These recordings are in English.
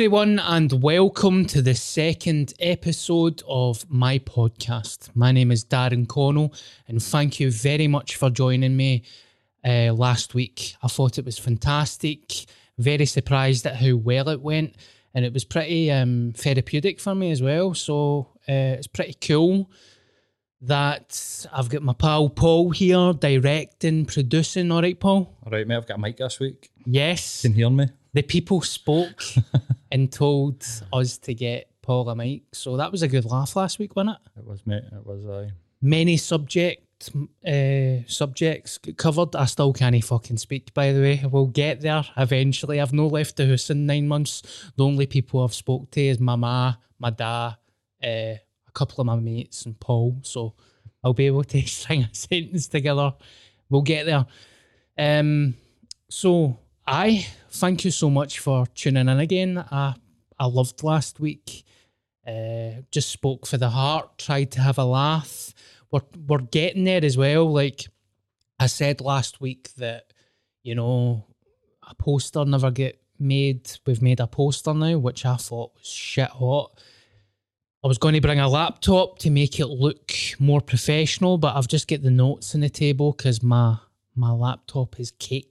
Everyone, and welcome to the second episode of my podcast. My name is Darren Connell, and thank you very much for joining me uh, last week. I thought it was fantastic, very surprised at how well it went, and it was pretty um, therapeutic for me as well. So uh, it's pretty cool that I've got my pal Paul here directing, producing. All right, Paul? All right, mate, I've got a mic this week. Yes. You can hear me? The people spoke and told us to get Paul a mic. So that was a good laugh last week, wasn't it? It was, mate. It was, uh, Many subject uh, subjects covered. I still can't fucking speak, by the way. We'll get there eventually. I've no left the house in nine months. The only people I've spoke to is my ma, my dad, uh, a couple of my mates, and Paul. So I'll be able to string a sentence together. We'll get there. Um, so I thank you so much for tuning in again. I I loved last week. Uh, just spoke for the heart. Tried to have a laugh. We're we're getting there as well. Like I said last week that you know a poster never get made. We've made a poster now, which I thought was shit hot. I was going to bring a laptop to make it look more professional, but I've just got the notes on the table because my my laptop is caked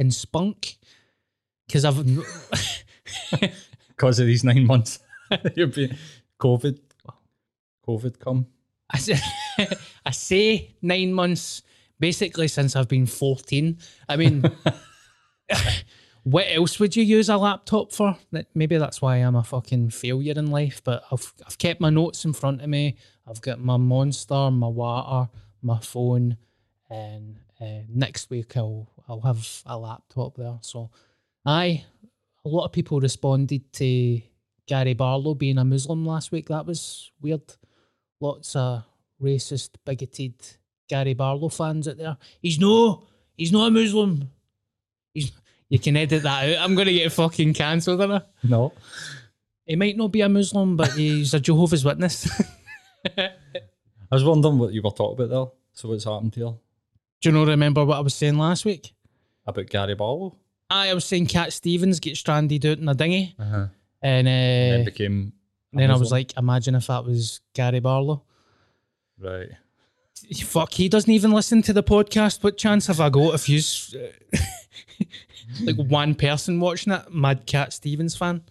in spunk because I've because of these nine months. You've been COVID, COVID come. I say, I say nine months basically since I've been 14. I mean, what else would you use a laptop for? Maybe that's why I'm a fucking failure in life, but I've, I've kept my notes in front of me. I've got my monster, my water, my phone, and uh, next week I'll, I'll have a laptop there. So, aye, a lot of people responded to Gary Barlow being a Muslim last week. That was weird. Lots of racist, bigoted Gary Barlow fans out there. He's no, he's not a Muslim. He's. You can edit that out. I'm gonna get fucking cancelled, aren't I? No. He might not be a Muslim, but he's a Jehovah's Witness. I was wondering what you were talking about there. So what's happened to you? Do you know remember what I was saying last week? About Gary Barlow. I was saying Cat Stevens get stranded out in a dinghy, Uh-huh. and, uh, And then then, became. a I was like, imagine if that was Gary Barlow. right. Fuck, he doesn't even listen to the podcast. What chance have I got if he's like one person watching it? Mad Cat Stevens fan.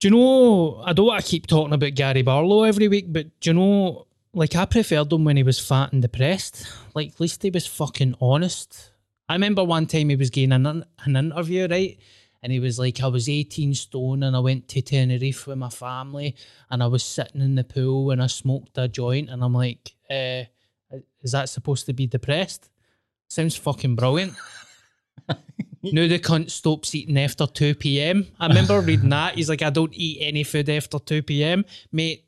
Do you know? I don't want to keep talking about Gary Barlow every week, but do you know? Like I preferred him when he was fat and depressed. Like at least he was fucking honest. I remember one time he was getting an, an interview, right? And he was like, I was 18 stone and I went to Tenerife with my family and I was sitting in the pool and I smoked a joint. And I'm like, uh, is that supposed to be depressed? Sounds fucking brilliant. now the cunt stops eating after 2 p.m. I remember reading that. He's like, I don't eat any food after 2 p.m. Mate,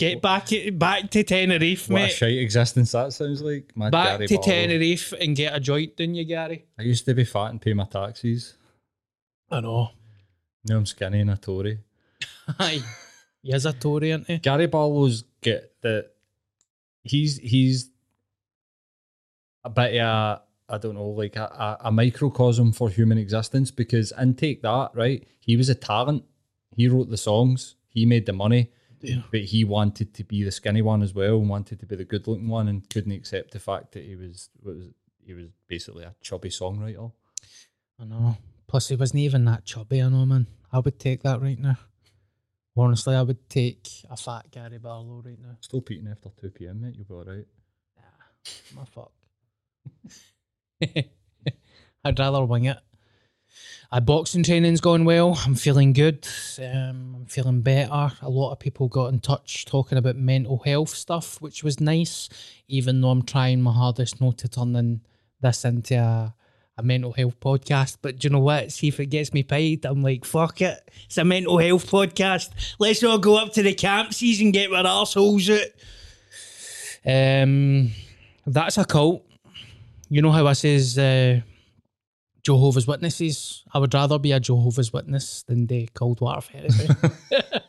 get back, back to Tenerife, What a mate. shite existence that sounds like. Mad Back Gary to Barlow. Tenerife and get a joint, didn't you, Gary? I used to be fat and pay my taxis. I know. Now I'm skinny and a Tory. Aye. He is a Tory, isn't he? Gary Barlow's get the he's he's a bit of a I don't know like a, a, a microcosm for human existence because and take that right he was a talent he wrote the songs he made the money but he wanted to be the skinny one as well and wanted to be the good looking one and couldn't accept the fact that he was was he was basically a chubby songwriter I know. Plus, he wasn't even that chubby, I know, man. I would take that right now. Honestly, I would take a fat Gary Barlow right now. still peaking after 2 p.m mate you'll be alright Nah, My fuck. I'd rather wing it. Uh, boxing training's going well. I'm feeling good. Um, I'm feeling better. A lot of people got in touch talking about mental health stuff, which was nice. Even though I'm trying my hardest not to turn in this into a, a mental health podcast. But do you know what? See if it gets me paid. I'm like, fuck it. It's a mental health podcast. Let's all go up to the Campsies, get our arseholes out. Um, that's a cult. You know how I says uh, Jehovah's Witnesses? I would rather be a Jehovah's Witness than the cold water therapy.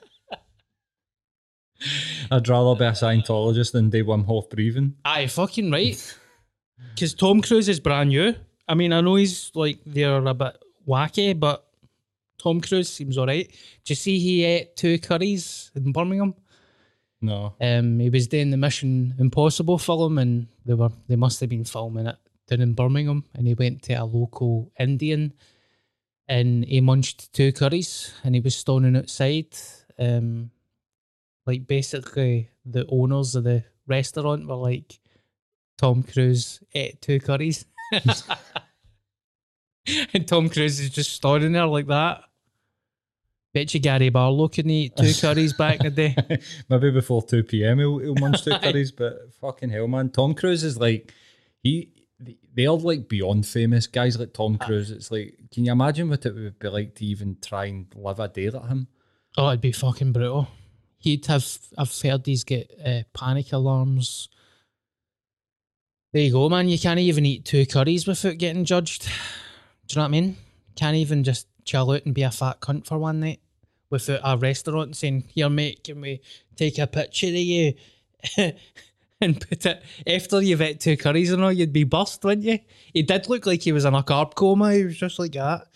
I'd rather be a Scientologist than do Wim Hof breathing Aye, fucking right. Because Tom Cruise is brand new. I mean, I know he's like they're a bit wacky, but Tom Cruise seems alright. Do you see he ate two curries in Birmingham? no Um, he was doing the Mission Impossible film, and they were they must have been filming it down in Birmingham. And he went to a local Indian, and he munched two curries, and he was standing outside. Um, like basically, the owners of the restaurant were like, "Tom Cruise ate two curries," and Tom Cruise is just standing there like that. Bet you Gary Barlow couldn't eat two curries back in the day. Maybe before 2 p.m. he'll, he'll munch two curries, but fucking hell, man. Tom Cruise is like, he, they're like beyond famous. Guys like Tom Cruise, it's like, can you imagine what it would be like to even try and live a day like him? Oh, it'd be fucking brutal. He'd have, I've heard these get uh, panic alarms. There you go, man. You can't even eat two curries without getting judged. Do you know what I mean? Can't even just chill out and be a fat cunt for one night without a restaurant saying, Here, mate, can we take a picture of you? and put it after you've ate two curries and all, you'd be bust, wouldn't you? He did look like he was in a carb coma. He was just like that.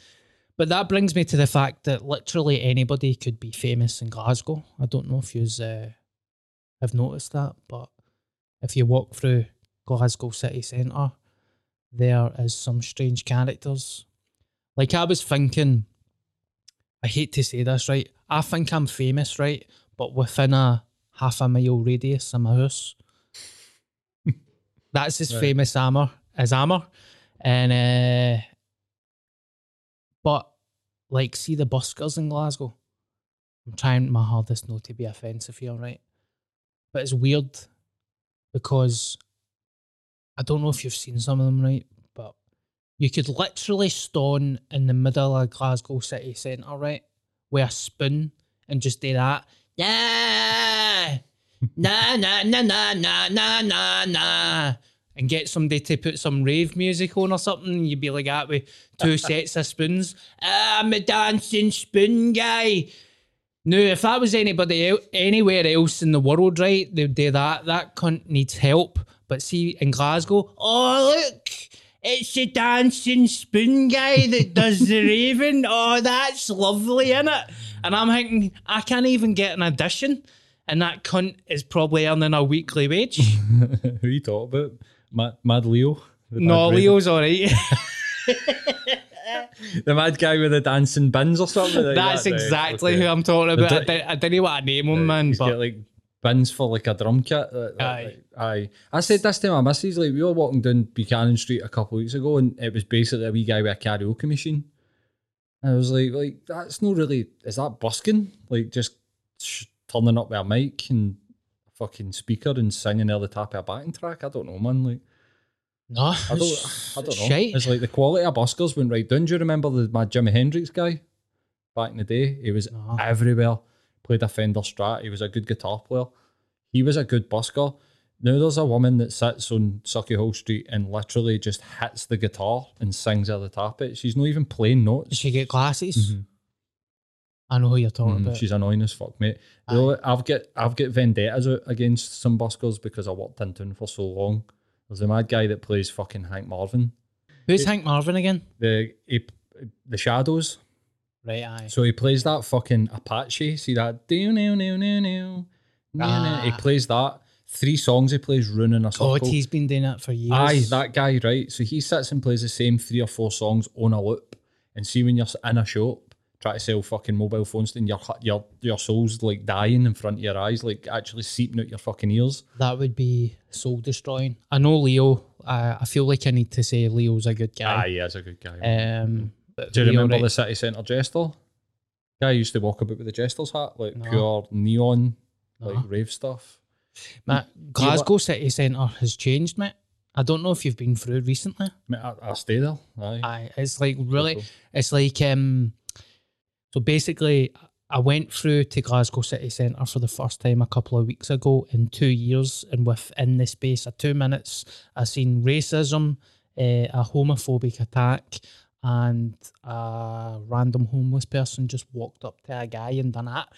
But that brings me to the fact that literally anybody could be famous in Glasgow. I don't know if you uh, have noticed that, but if you walk through Glasgow city centre, there is some strange characters. Like I was thinking, I hate to say this, right? I think I'm famous, right? But within a half a mile radius of my house. That's his Right. famous armor, as armor, And uh but like see the buskers in Glasgow. I'm trying my hardest not to be offensive here, right? But it's weird because I don't know if you've seen some of them, right? But you could literally stand in the middle of Glasgow city centre, right? With a spoon and just do that. Yeah. Nah, nah, nah, nah, nah, nah, nah, nah. And get somebody to put some rave music on or something. You'd be like that with two sets of spoons. I'm a dancing spoon guy. No, if that was anybody el- anywhere else in the world, right, they'd do that. That cunt needs help. But see, in Glasgow, oh look, it's the dancing spoon guy that does the raven. Oh, that's lovely, isn't it? And I'm thinking, I can't even get an audition. And that cunt is probably earning a weekly wage. Who you talking about? Mad, Mad Leo. No, Mad Leo's all right. the mad guy with the dancing bins or something. like That's that, right, exactly okay. who I'm talking about. I, di- did, I didn't want to name him, man. He's But got like bins for like a drum kit. Like, Aye. like, aye. I said this to my missus, like we were walking down Buchanan Street a couple of weeks ago and it was basically a wee guy with a karaoke machine. And I was like, like, that's not really is that busking? Like just sh- turning up with a mic and a fucking speaker and singing near the top of a backing track. I don't know, man. Like no, I don't I don't know. Shite. It's like the quality of buskers went right down. Do you remember the my Jimi Hendrix guy back in the day? He was No. everywhere. Played a Fender Strat. He was a good guitar player. He was a good busker. Now there's a woman that sits on Sauchiehall Street and literally just hits the guitar and sings at the top of it. She's not even playing Does notes. she get glasses? Mm-hmm. I know who you're talking Mm, about. she's annoying as fuck, mate. Only- I've got I've got vendettas out against some buskers because I worked in town for so long. There's a mad guy that plays fucking Hank Marvin. Who's Hank Marvin again? The he, the Shadows. Right, aye. So he plays that fucking Apache. See that? Do no no no no. He Ah. plays that. Three songs he plays running a circle. God, he's been doing that for years. Aye, that guy, right? So he sits and plays the same three or four songs on a loop. And see when you're in a shop, try to sell fucking mobile phones, and your your your soul's like dying in front of your eyes, like actually seeping out your fucking ears. That would be soul destroying. I know Leo. I, I feel like I need to say Leo's a good guy. yeah, he's a good guy. Um, Do you Leo, remember right- the city centre jester? Guy used to walk about with the jester's hat, like No. pure neon, like rave stuff. Matt, Glasgow City Centre has changed, mate. I don't know if you've been through recently. Mate, I, I stay there. Aye. Aye, it's like really, it's like um. So basically, I went through to Glasgow City Centre for the first time a couple of weeks ago in two years, and within the space of two minutes, I seen racism, uh, a homophobic attack, and a random homeless person just walked up to a guy and done that.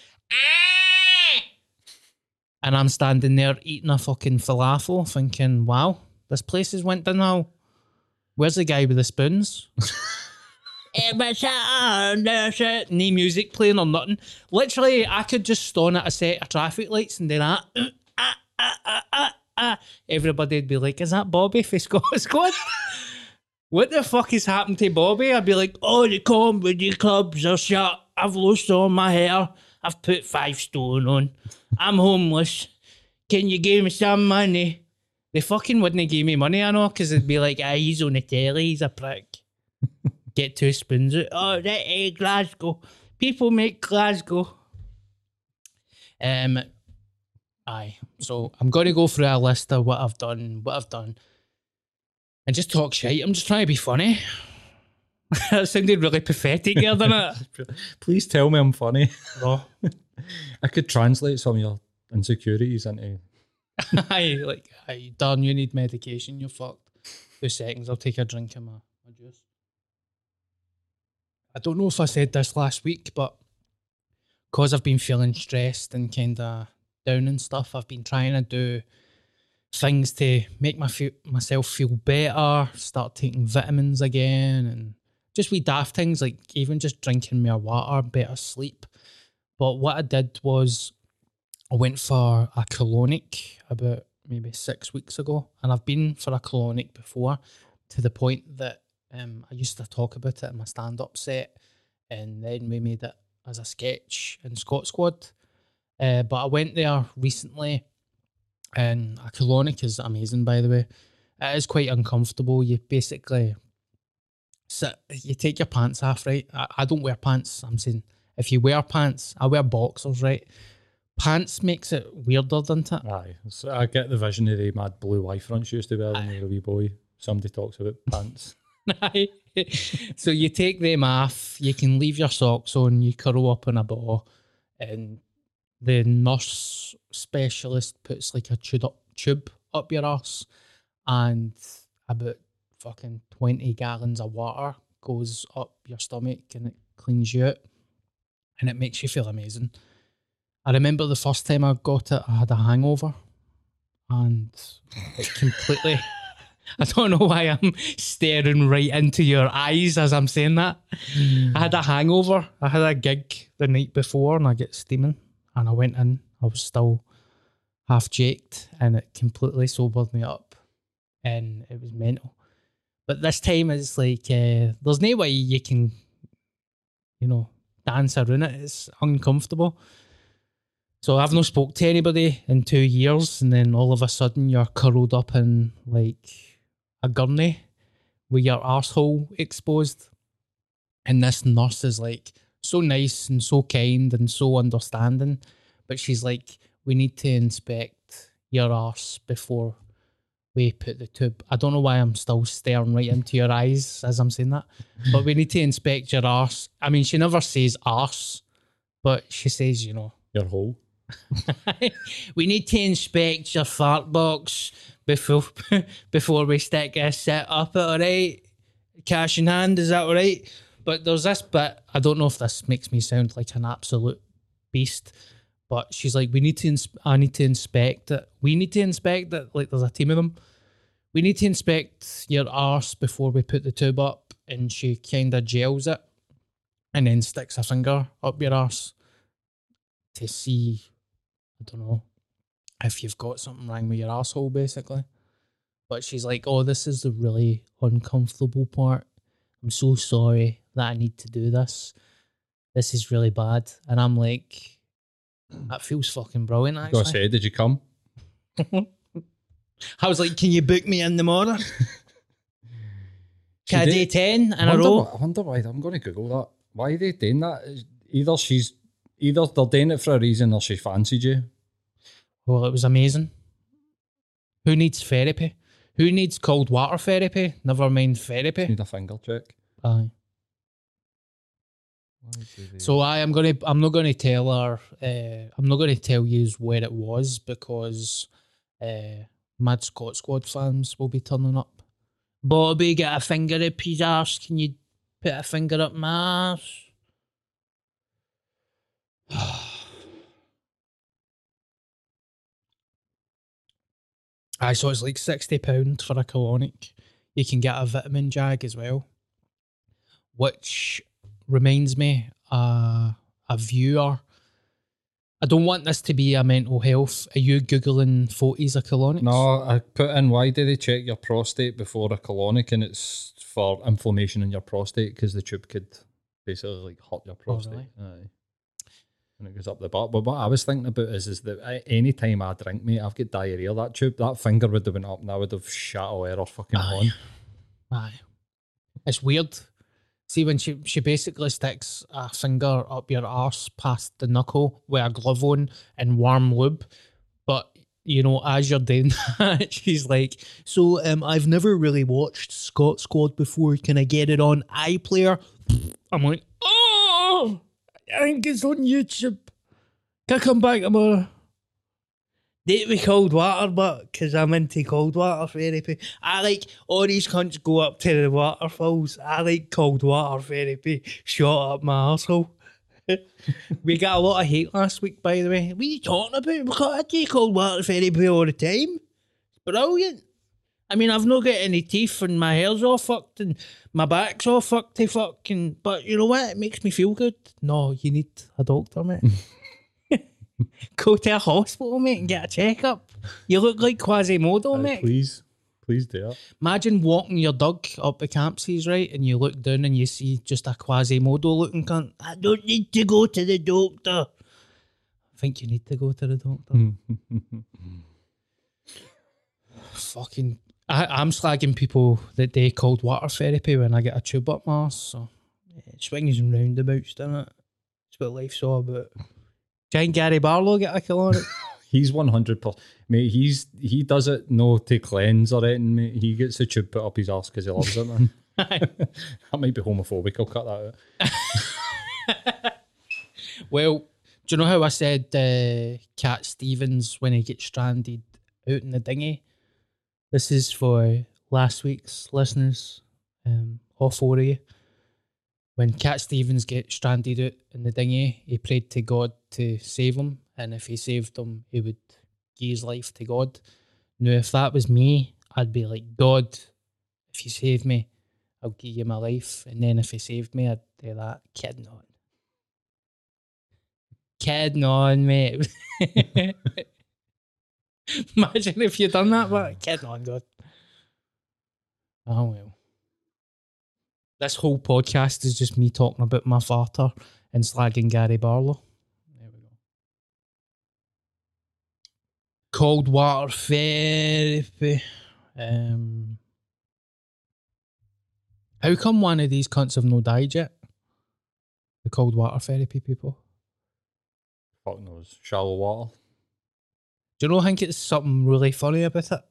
And I'm standing there eating a fucking falafel, thinking, "Wow, this place has went downhill." Where's the guy with the spoons? Any music playing or nothing. Literally, I could just stone at a set of traffic lights and that. Ah, ah, ah, ah, ah. Everybody'd be like, "Is that Bobby for Scot Squad?" What the fuck has happened to Bobby? I'd be like, "Oh, the comedy clubs are shut. I've lost all my hair. I've put five stone on. I'm homeless. Can you give me some money?" They fucking wouldn't give me money, I know, because they'd be like, ah, he's on the telly, he's a prick. Get two spoons out. Oh, that eh, Glasgow. People make Glasgow. Um, aye. So I'm going to go through a list of what I've done, what I've done, and just talk shit. I'm just trying to be funny. that sounded really pathetic there, didn't it? Please tell me I'm funny. No. I could translate some of your insecurities into. aye, like, aye, darn, you need medication, you're fucked. Two seconds, I'll take a drink of my. I don't know if I said this last week, but because I've been feeling stressed and kind of down and stuff, I've been trying to do things to make my feel, myself feel better, start taking vitamins again, and just wee daft things like even just drinking more water, better sleep. But what I did was I went for a colonic about maybe six weeks ago, and I've been for a colonic before to the point that um, I used to talk about it in my stand up set, and then we made it as a sketch in Scot Squad. Uh, but I went there recently, and a colonic is amazing, by the way. It is quite uncomfortable. You basically sit, you take your pants off, right? I, I don't wear pants. I'm saying if you wear pants, I wear boxers, right? Pants makes it weirder, doesn't it? Aye. So I get the vision of the mad blue Y fronts you used to wear when you were a wee boy. Somebody talks about pants. So you take them off, you can leave your socks on, you curl up in a ball, and the nurse specialist puts like a tube up, tube up your ass, and about fucking 20 gallons of water goes up your stomach and it cleans you out, and it makes you feel amazing. I remember the first time I got it, I had a hangover, and it completely. I don't know why I'm staring right into your eyes as I'm saying that. I had a hangover. I had a gig the night before and I get steaming and I went in. I was still half jaked and it completely sobered me up and it was mental. But this time it's like uh, there's no way you can, you know, dance around it. It's uncomfortable. So I've not spoke to anybody in two years, and then all of a sudden you're curled up in like a gurney with your arsehole exposed. And this nurse is like so nice and so kind and so understanding. But she's like, we need to inspect your arse before we put the tube. I don't know why I'm still staring right into your eyes as I'm saying that. But we need to inspect your arse. I mean, she never says arse, but she says, you know, Your hole. we need to inspect your fart box before before we stick a set up it, alright? Cash in hand, is that alright? But there's this bit, I don't know if this makes me sound like an absolute beast, but she's like, We need to ins- I need to inspect it. We need to inspect it, like there's a team of them. We need to inspect your arse before we put the tube up and she kinda gels it and then sticks a finger up your arse to see I don't know if you've got something wrong with your asshole, basically. But she's like, "Oh, this is the really uncomfortable part. I'm so sorry that I need to do this. This is really bad." And I'm like, "That feels fucking brilliant." I Actually, say, did you come? I was like, "Can you book me in the morning? Can I do did- ten in I a row?" why- I wonder why. I'm going to Google that. Why are they doing that? Either she's either they're doing it for a reason or she fancied you. Well, it was amazing. Who needs therapy? Who needs cold water therapy? Never mind therapy. Need a finger check. Aye. So I am gonna. I'm not gonna tell her. Uh, I'm not gonna tell you where it was because uh, Mad Scot Squad fans will be turning up. Bobby, get a finger up his arse. Can you put a finger up my arse? Aye, so it's like sixty pound for a colonic. You can get a vitamin jag as well, which reminds me, uh, a viewer. I don't want this to be a mental health. Are you googling photos of colonics? No, I put in why do they check your prostate before a colonic, and it's for inflammation in your prostate because the tube could basically like hurt your prostate. Aye. And it goes up the butt. But what I was thinking about is, is that I- any time I drink, mate, I've got diarrhea. That tube, that finger would have been up, and I would have shot away her fucking on. Aye. It's weird. See when she she basically sticks a finger up your arse past the knuckle with a glove on and warm lube, but you know as you're doing that, she's like, "So um, I've never really watched Scot Squad before. Can I get it on iPlayer?" I'm like, "Oh, I think it's on YouTube. Can I come back tomorrow?" Date with cold water, but because I'm into cold water therapy. I like all these cunts go up to the waterfalls. I like cold water therapy. Shot up my asshole. we got a lot of hate last week, by the way. What are you talking about? Because I do cold water therapy all the time. It's brilliant. I mean, I've not got any teeth and my hair's all fucked and my back's all fucked to fucking. But you know what? It makes me feel good. No, you need a doctor, mate. Go to a hospital, mate, and get a checkup. You look like Quasimodo, Aye, mate. please, please do it. Imagine walking your dog up the campsies, right, and you look down and you see just a Quasimodo looking cunt. I don't need to go to the doctor. I think you need to go to the doctor. Fucking, I, I'm slagging people that they called water therapy when I get a tube up my arse. So yeah, it swings and roundabouts, doesn't it? It's what life's all about. Giant Gary Barlow get a colonic. He's one hundred percent, mate. He's he does it no to cleanse or anything, mate. He gets the tube put up his ass because he loves it, man. that might be homophobic. I'll cut that out. Well, do you know how I said uh, Cat Stevens when he gets stranded out in the dinghy? This is for last week's listeners, um, all four of you. When Cat Stevens gets stranded out in the dinghy, he prayed to God to save him, and if he saved him, he would give his life to God. Now, if that was me, I'd be like, God, if you save me, I'll give you my life. And then if he saved me, I'd do that. Kidding on. Kidding on, mate. Imagine if you'd done that, but kidding on, God. Oh well. This whole podcast is just me talking about my father and slagging Gary Barlow. There we go. Cold water therapy. Um, how come one of these cunts have no died yet? The cold water therapy people. Fuck knows. Shallow water. Do you know? I think it's something really funny about it.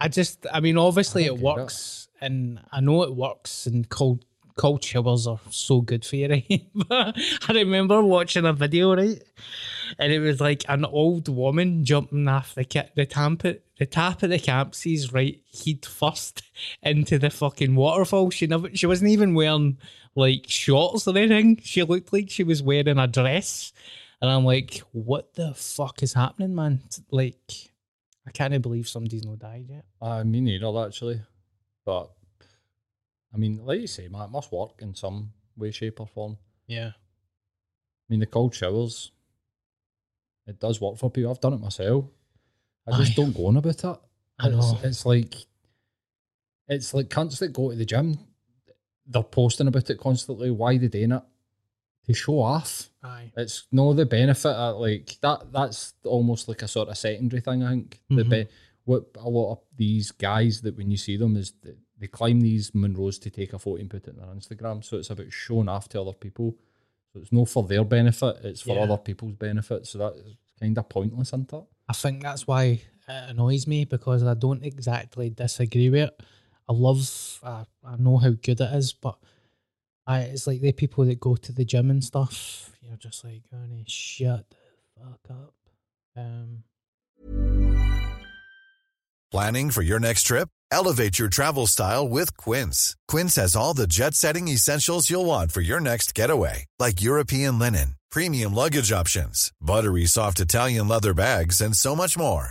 I just, I mean, obviously I it don't it. works, and I know it works, and cold cold showers are so good for you, right? but I remember watching a video, right, and it was like an old woman jumping off the ki- the tap at the tap of the campsies, right, head first into the fucking waterfall. She never, she wasn't even wearing like shorts or anything. She looked like she was wearing a dress. And I'm like, what the fuck is happening, man? Like, I can't believe somebody's not died yet. I mean, neither actually, but I mean, like you say, man, it must work in some way, shape, or form. Yeah. I mean, the cold showers, it does work for people. I've done it myself. I just Aye. don't go on about it. I It's, know. it's like, it's like cunts that go to the gym. They're posting about it constantly. Why they doing it? To show off. Aye. It's no the benefit. Of, like that. That's almost like a sort of secondary thing. I think the Mhm. be- what a lot of these guys that when you see them is that they climb these Munros to take a photo and put it on their Instagram. So it's about showing off to other people. So it's no for their benefit. It's for Yeah. other people's benefit. So that's kind of pointless, isn't it? I think that's why it annoys me because I don't exactly disagree with it. I love, I, I know how good it is, but I, it's like the people that go to the gym and stuff, you're just like, honey, shut the fuck up. Um, Planning for your next trip? Elevate your travel style with Quince. Quince has all the jet setting essentials you'll want for your next getaway, like European linen, premium luggage options, buttery soft Italian leather bags, and so much more.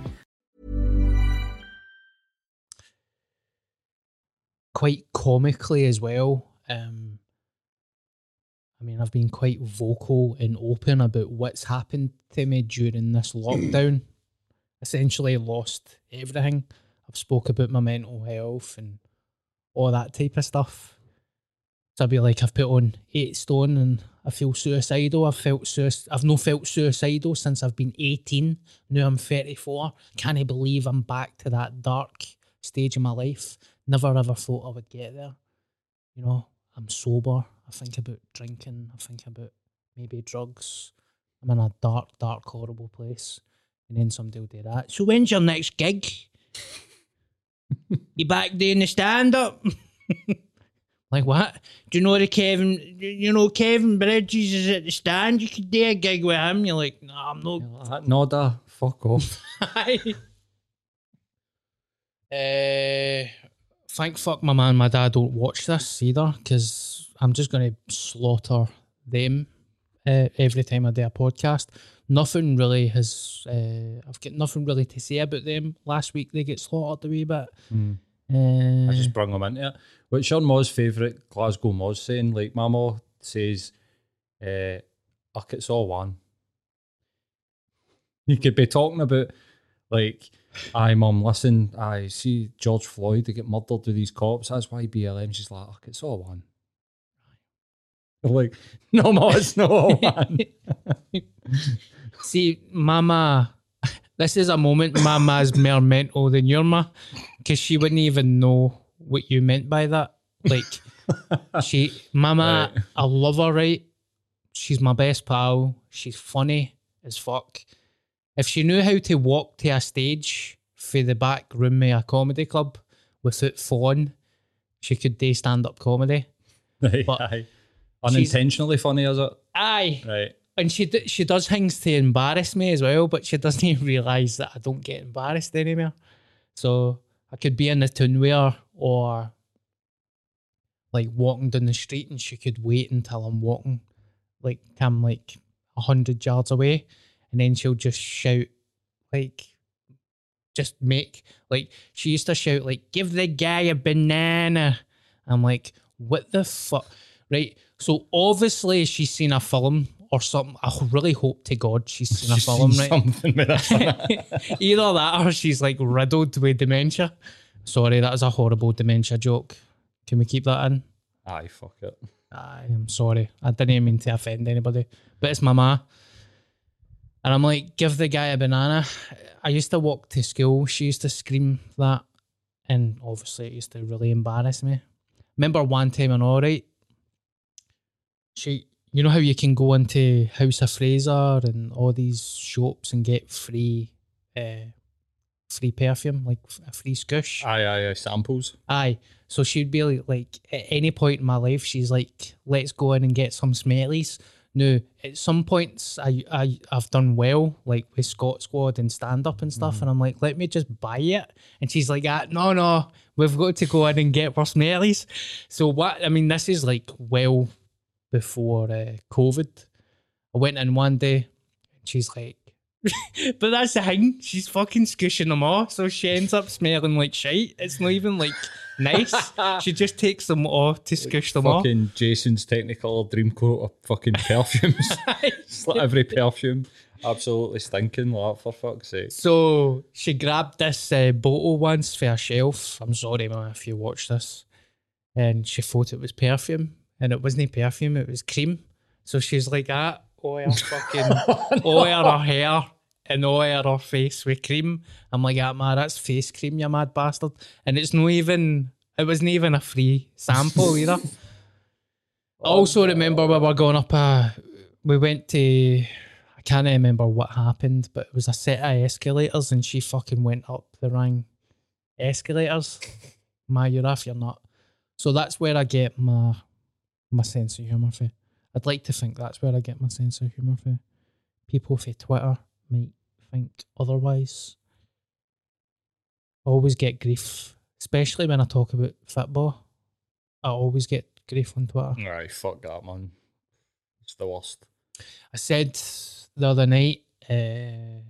quite comically as well. Um, I mean, I've been quite vocal and open about what's happened to me during this lockdown. Essentially, lost everything. I've spoke about my mental health and all that type of stuff. So I'd be like, I've put on eight stone and I feel suicidal. I've felt suic- I've not felt suicidal since I've been 18. Now I'm 34. Can't I believe I'm back to that dark stage in my life. Never ever thought I would get there. You know, I'm sober. I think about drinking. I think about maybe drugs. I'm in a dark, dark, horrible place. And then somebody will do that. So when's your next gig? you back doing the stand up? like what? Do you know the Kevin? You know Kevin Bridges is at the stand. You could do a gig with him. You're like, no, I'm not. Nodder, fuck off. uh, thank fuck my man, and my dad don't watch this either because I'm just going to slaughter them uh, every time I do a podcast. Nothing really has. Uh, I've got nothing really to say about them. Last week they get slaughtered a wee bit. Uh, I just brung them into it. What's your Moz favourite Glasgow Moz saying? Like, my says, uh, Uck, it's all one. You could be talking about, like, aye, mum, listen, I see George Floyd to get murdered with these cops. That's why BLM. She's like, Uck, it's all one. They're like, no, ma, it's not all one. See, Mama, This is a moment Mama's more mental than your ma, because she wouldn't even know what you meant by that. Like, she, mama, Right. I love her, right? She's my best pal. She's funny as fuck. If she knew how to walk to a stage for the back room of a comedy club without falling, she could do stand up comedy. Right, But aye. Unintentionally funny, is it? Aye. Right. And she d- she does things to embarrass me as well, but she doesn't even realise that I don't get embarrassed anymore. So I could be in the tunwear or like walking down the street and she could wait until I'm walking like I'm like a hundred yards away and then she'll just shout like just make like she used to shout like give the guy a banana. I'm like, what the fuck? Right. So obviously she's seen a film or something. I really hope to God she's seen a film, seen right? Something with. Either that or she's like riddled with dementia. Sorry, that was a horrible dementia joke. Can we keep that in? Aye, fuck it. I am sorry. I didn't mean to offend anybody, but it's my ma. And I'm like, give the guy a banana. I used to walk to school. She used to scream that. And obviously, it used to really embarrass me. Remember one time in All Right, she, you know how you can go into House of Fraser and all these shops and get free, uh, free perfume, like a free scoosh. Aye, aye, aye. Samples. Aye. So she'd be like, like, at any point in my life, she's like, let's go in and get some smellies. No, at some points I, I I've done well, like with Scot Squad and stand up and stuff, and I'm like, let me just buy it. And she's like, ah, no, no, we've got to go in and get our smellies. So what I mean, this is like well before uh, COVID. I went in one day, and she's like, but that's the thing. She's fucking squishing them off, so she ends up smelling like shite. It's not even like nice. she just takes them off to squish them off. Fucking Jason's Technicolor dream coat of fucking perfumes. it's like every perfume absolutely stinking, like for fuck's sake. So she grabbed this uh, bottle once for a shelf. I'm sorry, ma, if you watch this. And she thought it was perfume, and it wasn't perfume, it was cream. So she's like that, oil fucking, oil her hair and oil her face with cream. I'm like, ah, ma, that's face cream, you mad bastard. And it's not even, it wasn't even a free sample either. I also remember we were going up a, we went to, I can't remember what happened, but it was a set of escalators and she fucking went up the wrong escalators. My, you're off, you're not. So that's where I get my my sense of humour for. I'd like to think that's where I get my sense of humour for. People for Twitter might think otherwise. I always get grief, especially when I talk about football. I always get grief on Twitter. Aye, fuck that, man. It's the worst. I said the other night, uh,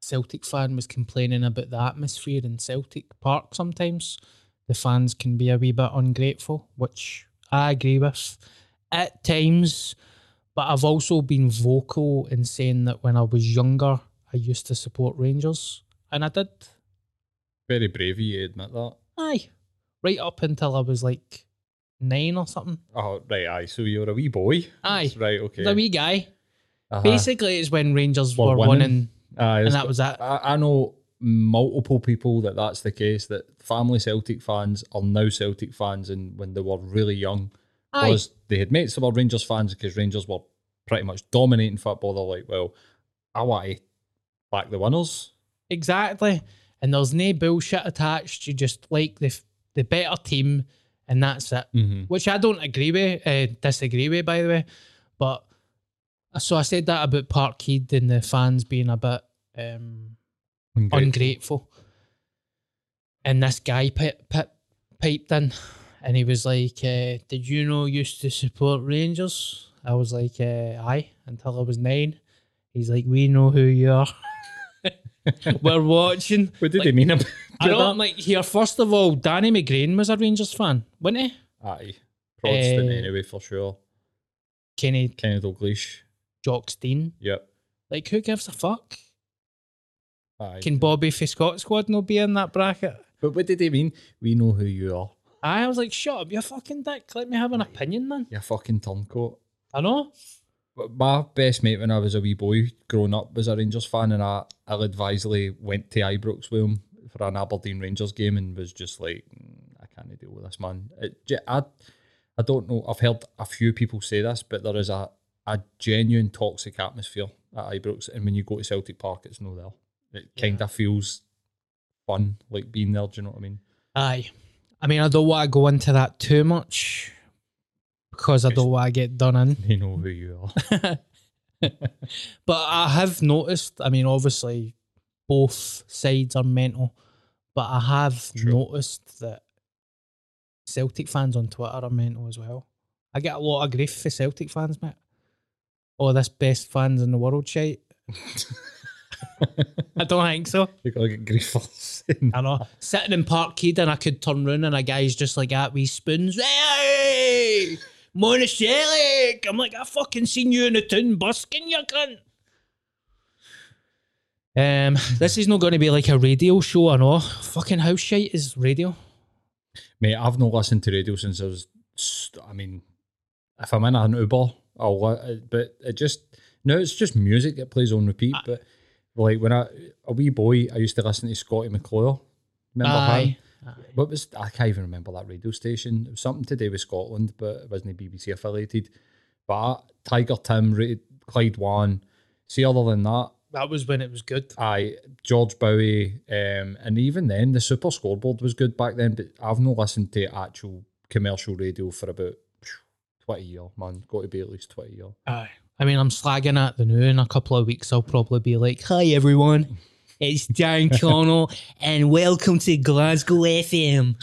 Celtic fan was complaining about the atmosphere in Celtic Park sometimes. The fans can be a wee bit ungrateful, which I agree with at times. But I've also been vocal in saying that when I was younger, I used to support Rangers. And I did. Very brave you admit that. Aye. Right up until I was like nine or something. Oh, right, aye. So you're a wee boy? Aye. Right, okay. The wee guy. Uh-huh. Basically, it's when Rangers Were were, winning. winning. Aye, and that was that. I, I know multiple people that that's the case, that family Celtic fans are now Celtic fans and when they were really young, Aye. was they had mates that were Rangers fans because Rangers were pretty much dominating football. They're like, well, I want to the winners. Exactly. And there's no bullshit attached. You just like the the better team, and that's it. Mm-hmm. Which I don't agree with, uh, disagree with, by the way. But so I said that about Parkhead and the fans being a bit um, ungrateful. And this guy pip, pip, piped in, and he was like, uh, "Did you know you used to support Rangers?" I was like, uh, "Aye," until I was nine. He's like, "We know who you are." We're watching. What did Like, he mean about I that? don't like here. First of all, Danny McGrain was a Rangers fan, wasn't he? Aye. Protestant Eh, anyway, for sure. Kenny Kenny Dalglish. Jock Stein. Yep. Like, who gives a fuck? Aye. Can Bobby for Scot Squad not be in that bracket? but what did he mean? We know who you are. I was like, shut up, you fucking dick. Let me have an opinion, man. You fucking turncoat. I know. My best mate when I was a wee boy growing up was a Rangers fan, and I, I advisedly went to Ibrox with him for an Aberdeen Rangers game and was just like, "Mm, I can't deal with this man. It, I, I don't know. I've heard a few people say this, but there is a, a genuine toxic atmosphere at Ibrox, and when you go to Celtic Park, it's no there. It kind of feels fun, like being there. Do you know what I mean? Aye. I mean, I don't want to go into that too much because I don't want to get done in. They know who you are. But I have noticed, I mean, obviously, both sides are mental, but I have noticed that Celtic fans on Twitter are mental as well. I get a lot of grief for Celtic fans, mate. Oh, this best fans in the world shite. I don't think so. you gotta get grief for saying I know. Sitting in Parkhead and I could turn round and a guy's just like at wee spoons. Hey! Monticellic! I'm like, I fucking seen you in the town busking, you cunt. Um, this is not going to be like a radio show, I know. Fucking house shite is radio. Mate, I've not listened to radio since I was. I mean, if I'm in an Uber, I'll. But it just no, it's just music that plays on repeat. But like when I a wee boy, I used to listen to Scotty McClure. Remember him? Aye. What was I can't even remember that radio station. It was something to do with Scotland, but it wasn't BBC affiliated. But Tiger Tim rated Clyde One. See, other than that, That was when it was good. I George Bowie, um, and even then the Super Scoreboard was good back then. But I've not listened to actual commercial radio for about twenty years, man. Got to be at least twenty years. Aye. I mean, I'm slagging at the new. In a couple of weeks, I'll probably be like, "Hi everyone, it's Darren Connell, and welcome to Glasgow FM.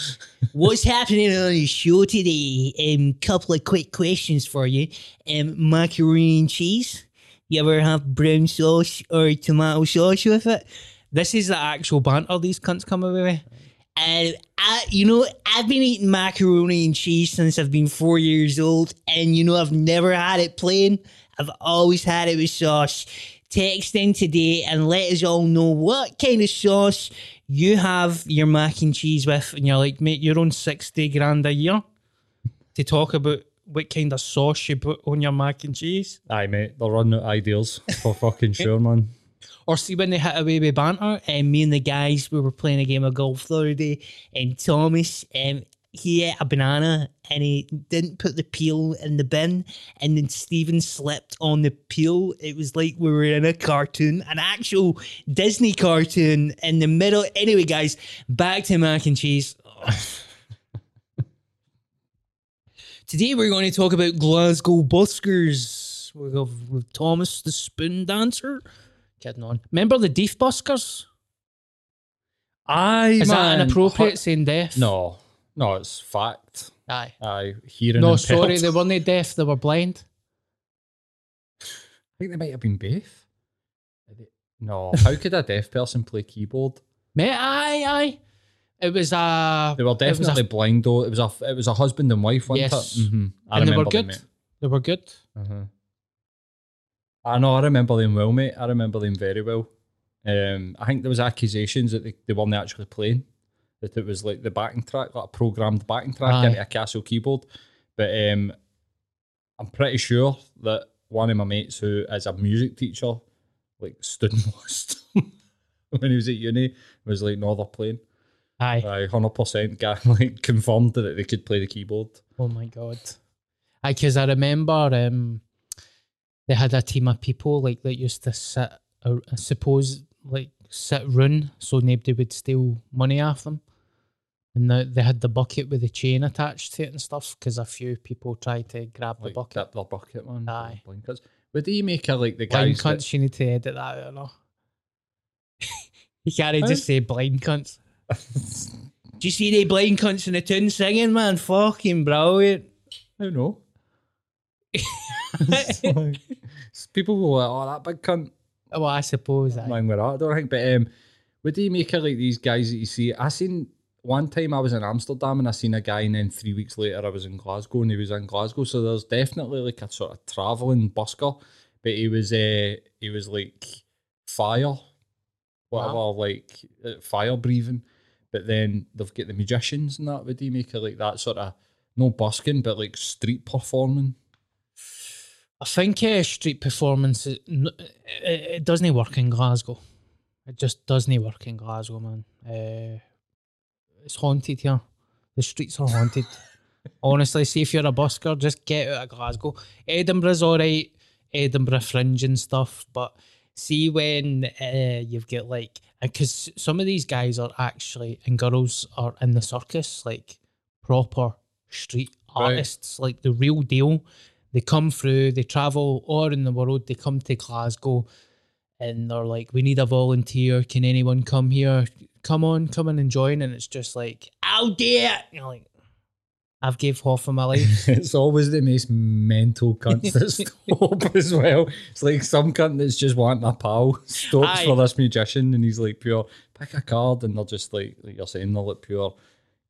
What's happening on the show today? Um, couple of quick questions for you. Um, macaroni and cheese. You ever have brown sauce or tomato sauce with it? This is the actual banter these cunts come away with. And I, you know, I've been eating macaroni and cheese since I've been four years old, and you know, I've never had it plain. I've always had it with sauce. Text in today and let us all know what kind of sauce you have your mac and cheese with, and you're like, mate, you're on sixty grand a year to talk about what kind of sauce you put on your mac and cheese. Aye, mate, they're running out of ideas for fucking sure, man. Or see when they hit away with banter, and me and the guys we were playing a game of golf the other day, and Thomas um he ate a banana and he didn't put the peel in the bin, and then Stephen slipped on the peel. It was like we were in a cartoon, an actual Disney cartoon in the middle. Anyway, guys, back to mac and cheese. Today we're going to talk about Glasgow buskers. We have with Thomas the spoon dancer. Kidding on. Remember the Deef Buskers? Aye, Is that man. inappropriate saying deaf? No, no, it's fact. Aye. Aye, hearing. No, impaired. sorry, they weren't deaf, they were blind. I think they might have been they- No, how could a deaf person play keyboard? Mate, aye, aye. It was a. They were it was a- definitely blind though. It was a it was a husband and wife, wasn't Yes. it? Mm-hmm. I and they were good. them. They were good. Uh-huh. I know, I remember them well, mate. I remember them very well. Um, I think there was accusations that they, they weren't actually playing, that it was like the backing track, like a programmed backing track Aye. into a Casio keyboard. But um, I'm pretty sure that one of my mates who is a music teacher, like stood and watched when he was at uni, was like, no, they're playing. Aye. Aye, 100% guy, like confirmed that they could play the keyboard. Oh my god. Aye, because I remember um, they had a team of people like that used to sit, uh, I suppose, like sit run so nobody would steal money off them. And the, they had the bucket with the chain attached to it and stuff because a few people tried to grab the bucket. dip the bucket, man. for Aye. Blinkers. Would he make her like the Blind guys that- cunts, you need to edit that out, no? you can't just say blind cunts. Do you see the blind cunts in the tune singing, man? Fucking brilliant. I don't know. Like- people go like, oh, that big cunt. Well, I suppose. With that, I don't think. But um, would he make her like these guys that you see? I seen one time I was in Amsterdam and I seen a guy, and then three weeks later I was in Glasgow and he was in Glasgow. So there's definitely like a sort of traveling busker, but he was uh, he was like fire, whatever, like uh, fire breathing. But then they've got the magicians and that. Would he make her like that sort of no busking, but like street performing? I think uh, street performance n- it, it doesn't work in Glasgow. It just doesn't work in Glasgow, man. Uh, it's haunted here. The streets are haunted. Honestly, see if you're a busker, just get out of Glasgow. Edinburgh's all right. Edinburgh Fringe and stuff, but see when uh, you've got like because some of these guys are actually and girls are in the circus, like proper street Right. artists, like the real deal. They come through, they travel all in the world, they come to Glasgow and they're like, We need a volunteer. Can anyone come here? Come on, come on and join. And it's just like, I'll do it. You're like, I've gave half of my life. it's always the most mental cunts that stop as well. It's like some cunt that's just wanting a pal stops Aye. for this musician and he's like pure pick a card and they're just like like you're saying they're like pure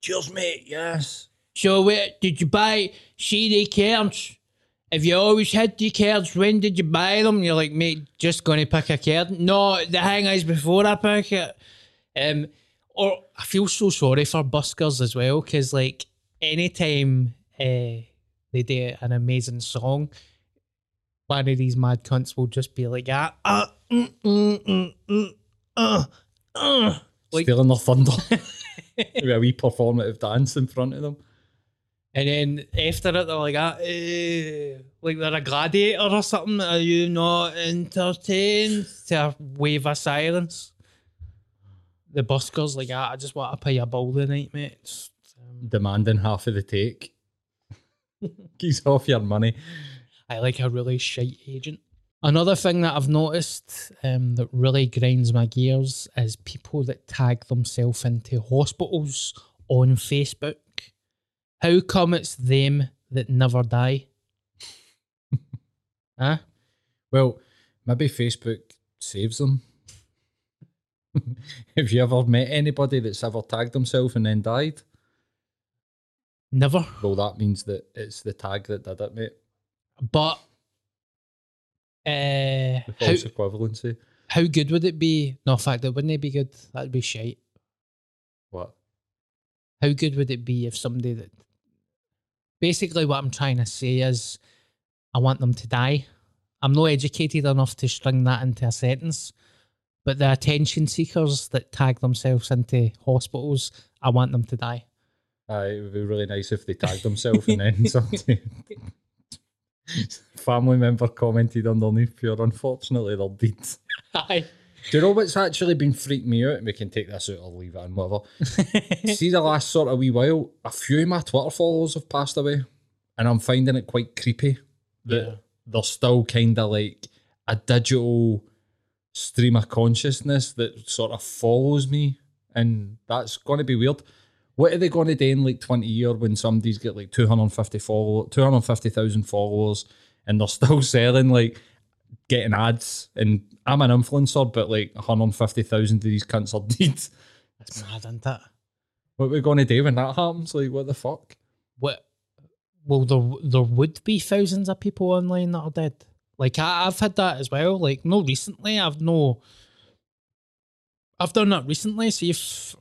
cheers mate yes so wait, did you buy CD cards? If you always had the cards, when did you buy them? You're like, mate, just gonna pick a card. No, the hang is before I pick it. Um, or I feel so sorry for buskers as well, because like anytime uh, they do an amazing song, one of these mad cunts will just be like, ah, uh, mm, mm, mm, mm, uh, uh. Like- stealing their thunder with a wee performative dance in front of them. And then after it, they're like, ah, eh, like they're a gladiator or something. Are you not entertained? To wave of silence. The buskers like, ah, I just want to pay a bill tonight, mate. It's, um, demanding half of the take. Keys off your money. I like a really shite agent. Another thing that I've noticed um, that really grinds my gears is people that tag themselves into hospitals on Facebook. How come it's them that never die? huh? Well, maybe Facebook saves them. Have you ever met anybody that's ever tagged themselves and then died? Never. Well, that means that it's the tag that did it, mate. But uh, The how, equivalency. how good would it be? No, in fact, it wouldn't it be good. That'd be shite. What? How good would it be if somebody that basically what I'm trying to say is I want them to die. I'm not educated enough to string that into a sentence, but the attention seekers that tag themselves into hospitals, I want them to die. Aye, it would be really nice if they tagged themselves and then somebody family member commented underneath pure unfortunately they're dead. Aye. Do you know what's actually been freaking me out? And we can take this out or leave it in, whatever. See, the last sort of wee while, a few of my Twitter followers have passed away, and I'm finding it quite creepy that Yeah. they're still kind of like a digital stream of consciousness that sort of follows me, and that's going to be weird. What are they going to do in like 20 years when somebody's got like 250 follow 250,000 followers and they're still selling like getting ads and I'm an influencer but like 150,000 of these cunts are dead. That's mad, isn't it? What are we going to do when that happens? Like what the fuck? What? Well, there there would be thousands of people online that are dead. Like I, I've had that as well. Like no, recently I've no. I've done that recently. See if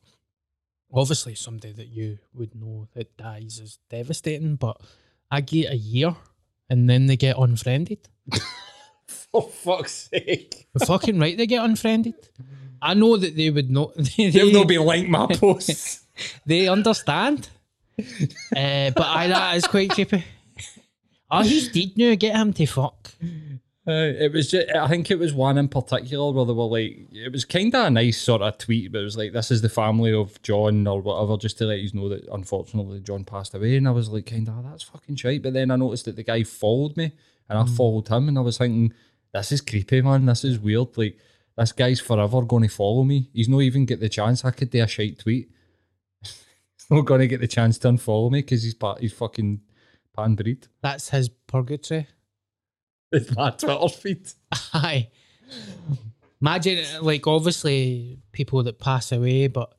obviously somebody that you would know that dies is devastating, but I get a year and then they get unfriended. For fuck's sake. fucking right, they get unfriended. I know that they would know. They, They'll not be like my posts. they understand. uh, but I that is quite creepy. Oh, he's dead now. Get him to fuck. Uh, it was just, I think it was one in particular where they were like, it was kind of a nice sort of tweet, but it was like, this is the family of John or whatever, just to let you know that unfortunately John passed away. And I was like, kind of, that's fucking shite. But then I noticed that the guy followed me and I followed him and I was thinking, this is creepy, man. This is weird. Like, this guy's forever going to follow me. He's not even get the chance. I could do a shite tweet. he's not going to get the chance to unfollow me because he's, part, he's fucking That's his purgatory. It's my Twitter feed. Aye. Imagine, like, obviously, people that pass away, but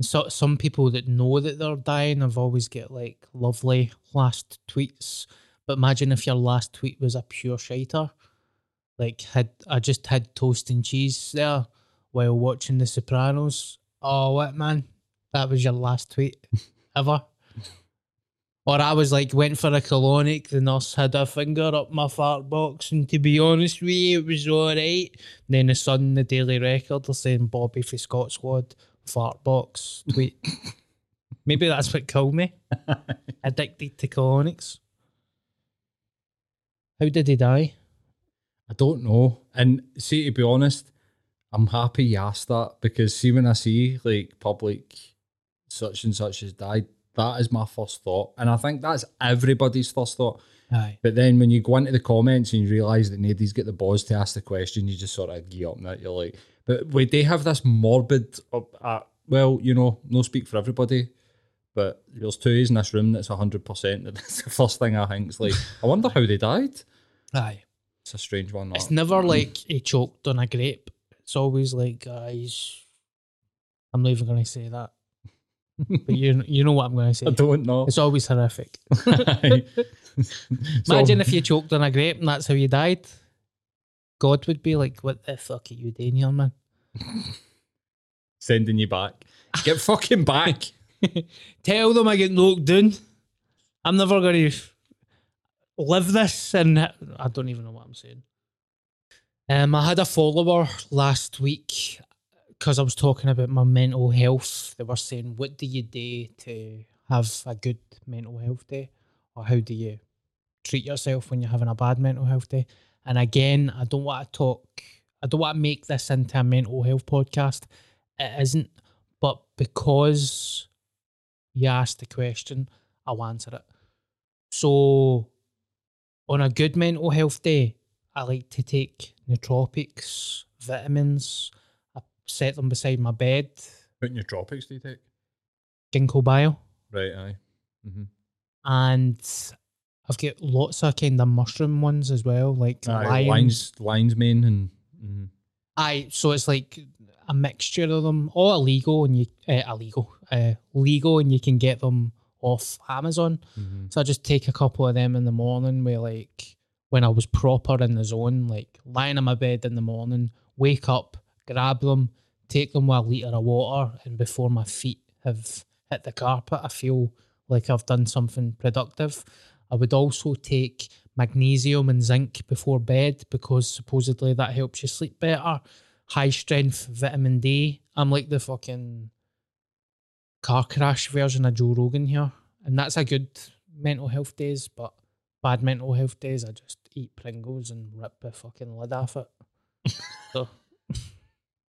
so, some people that know that they're dying have always get like lovely last tweets. But imagine if your last tweet was a pure shiter. Like, had I just had toast and cheese there while watching The Sopranos. Oh, what, man? That was your last tweet ever. Or I was like, went for a colonic, the nurse had a finger up my fart box, and to be honest with you, it was alright. Then the Sun, the Daily Record, are saying Bobby for Scot Squad, fart box, tweet. Maybe that's what killed me. Addicted to colonics. How did he die? I don't know. And see, to be honest, I'm happy you asked that because see, when I see like public such and such has died, that is my first thought. And I think that's everybody's first thought. Aye. But then when you go into the comments and you realise that nobody's got the balls to ask the question, you just sort of give up on it. You're like, but would they have this morbid, uh, well, you know, no speak for everybody, but there's two in this room that's 100% that that's the first thing I think. It's like, I wonder how they died. Aye. It's a strange one. It's never like he choked on a grape. It's always like, guys, I'm not even going to say that. but you you know what I'm going to say. I don't know. It's always horrific. Imagine if you choked on a grape and that's how you died. God would be like, what the fuck are you doing here, man? sending you back. Get fucking back. Tell them I get knocked down. I'm never going to live this, and I don't even know what I'm saying. Um, I had a follower last week because I was talking about my mental health. They were saying, "What do you do to have a good mental health day, or how do you treat yourself when you're having a bad mental health day?" And again, I don't want to talk. I don't want to make this into a mental health podcast. It isn't, but because you asked the question, I'll answer it. So, on a good mental health day, I like to take nootropics, vitamins. Set them beside my bed. What your tropics do you take? Ginkgo bio, Right, aye. Mm-hmm. and I've got lots of kind of mushroom ones as well, like Aye, lions. lines, lines main and mhm. Aye, so it's like a mixture of them, all illegal, and you uh, illegal, uh, legal, and you can get them off Amazon. So I just take a couple of them in the morning, where like when I was proper in the zone, like lying on my bed in the morning, wake up, grab them, take them with a liter of water, and before my feet have hit the carpet, I feel like I've done something productive. I would also take magnesium and zinc before bed because supposedly that helps you sleep better. High strength vitamin D. I'm like the fucking car crash version of Joe Rogan here. And that's a good mental health days, but bad mental health days, I just eat Pringles and rip the fucking lid off it. so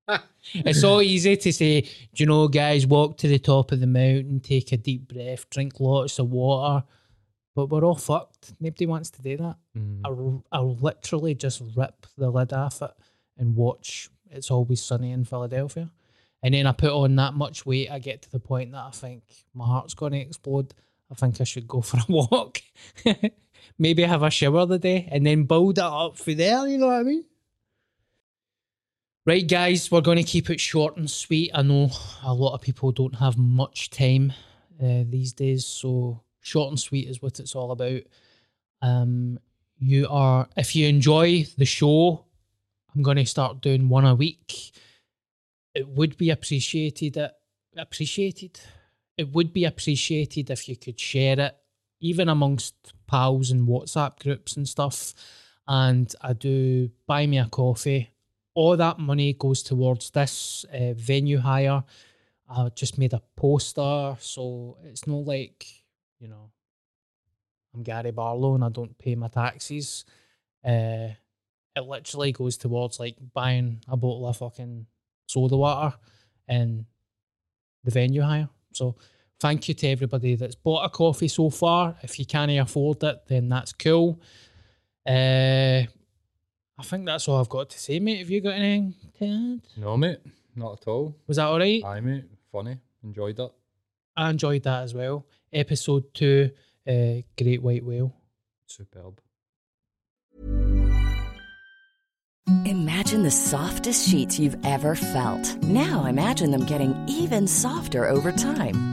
it's so easy to say, do you know, guys, walk to the top of the mountain, take a deep breath, drink lots of water. But we're all fucked. Nobody wants to do that. Mm-hmm. I'll, I'll literally just rip the lid off it and watch It's Always Sunny in Philadelphia. And then I put on that much weight, I get to the point that I think my heart's going to explode. I think I should go for a walk. Maybe have a shower the day and then build it up for there, you know what I mean? Right, guys, we're going to keep it short and sweet. I know a lot of people don't have much time uh, these days, so short and sweet is what it's all about. Um, you are, if you enjoy the show, I'm going to start doing one a week. It would be appreciated. It, appreciated. It would be appreciated if you could share it, even amongst pals and WhatsApp groups and stuff. And I do buy me a coffee. All that money goes towards this uh, venue hire. I just made a poster, so it's not like you know I'm Gary Barlow and I don't pay my taxes. Uh, it literally goes towards like buying a bottle of fucking soda water and the venue hire. So thank you to everybody that's bought a coffee so far. If you can't afford it, then that's cool. Uh, I think that's all I've got to say, mate. Have you got anything to add? No, mate, not at all. Was that all right? Aye, mate, funny. Enjoyed it. I enjoyed that as well. Episode two, uh, Straight White Whale. Superb. Imagine the softest sheets you've ever felt. Now imagine them getting even softer over time.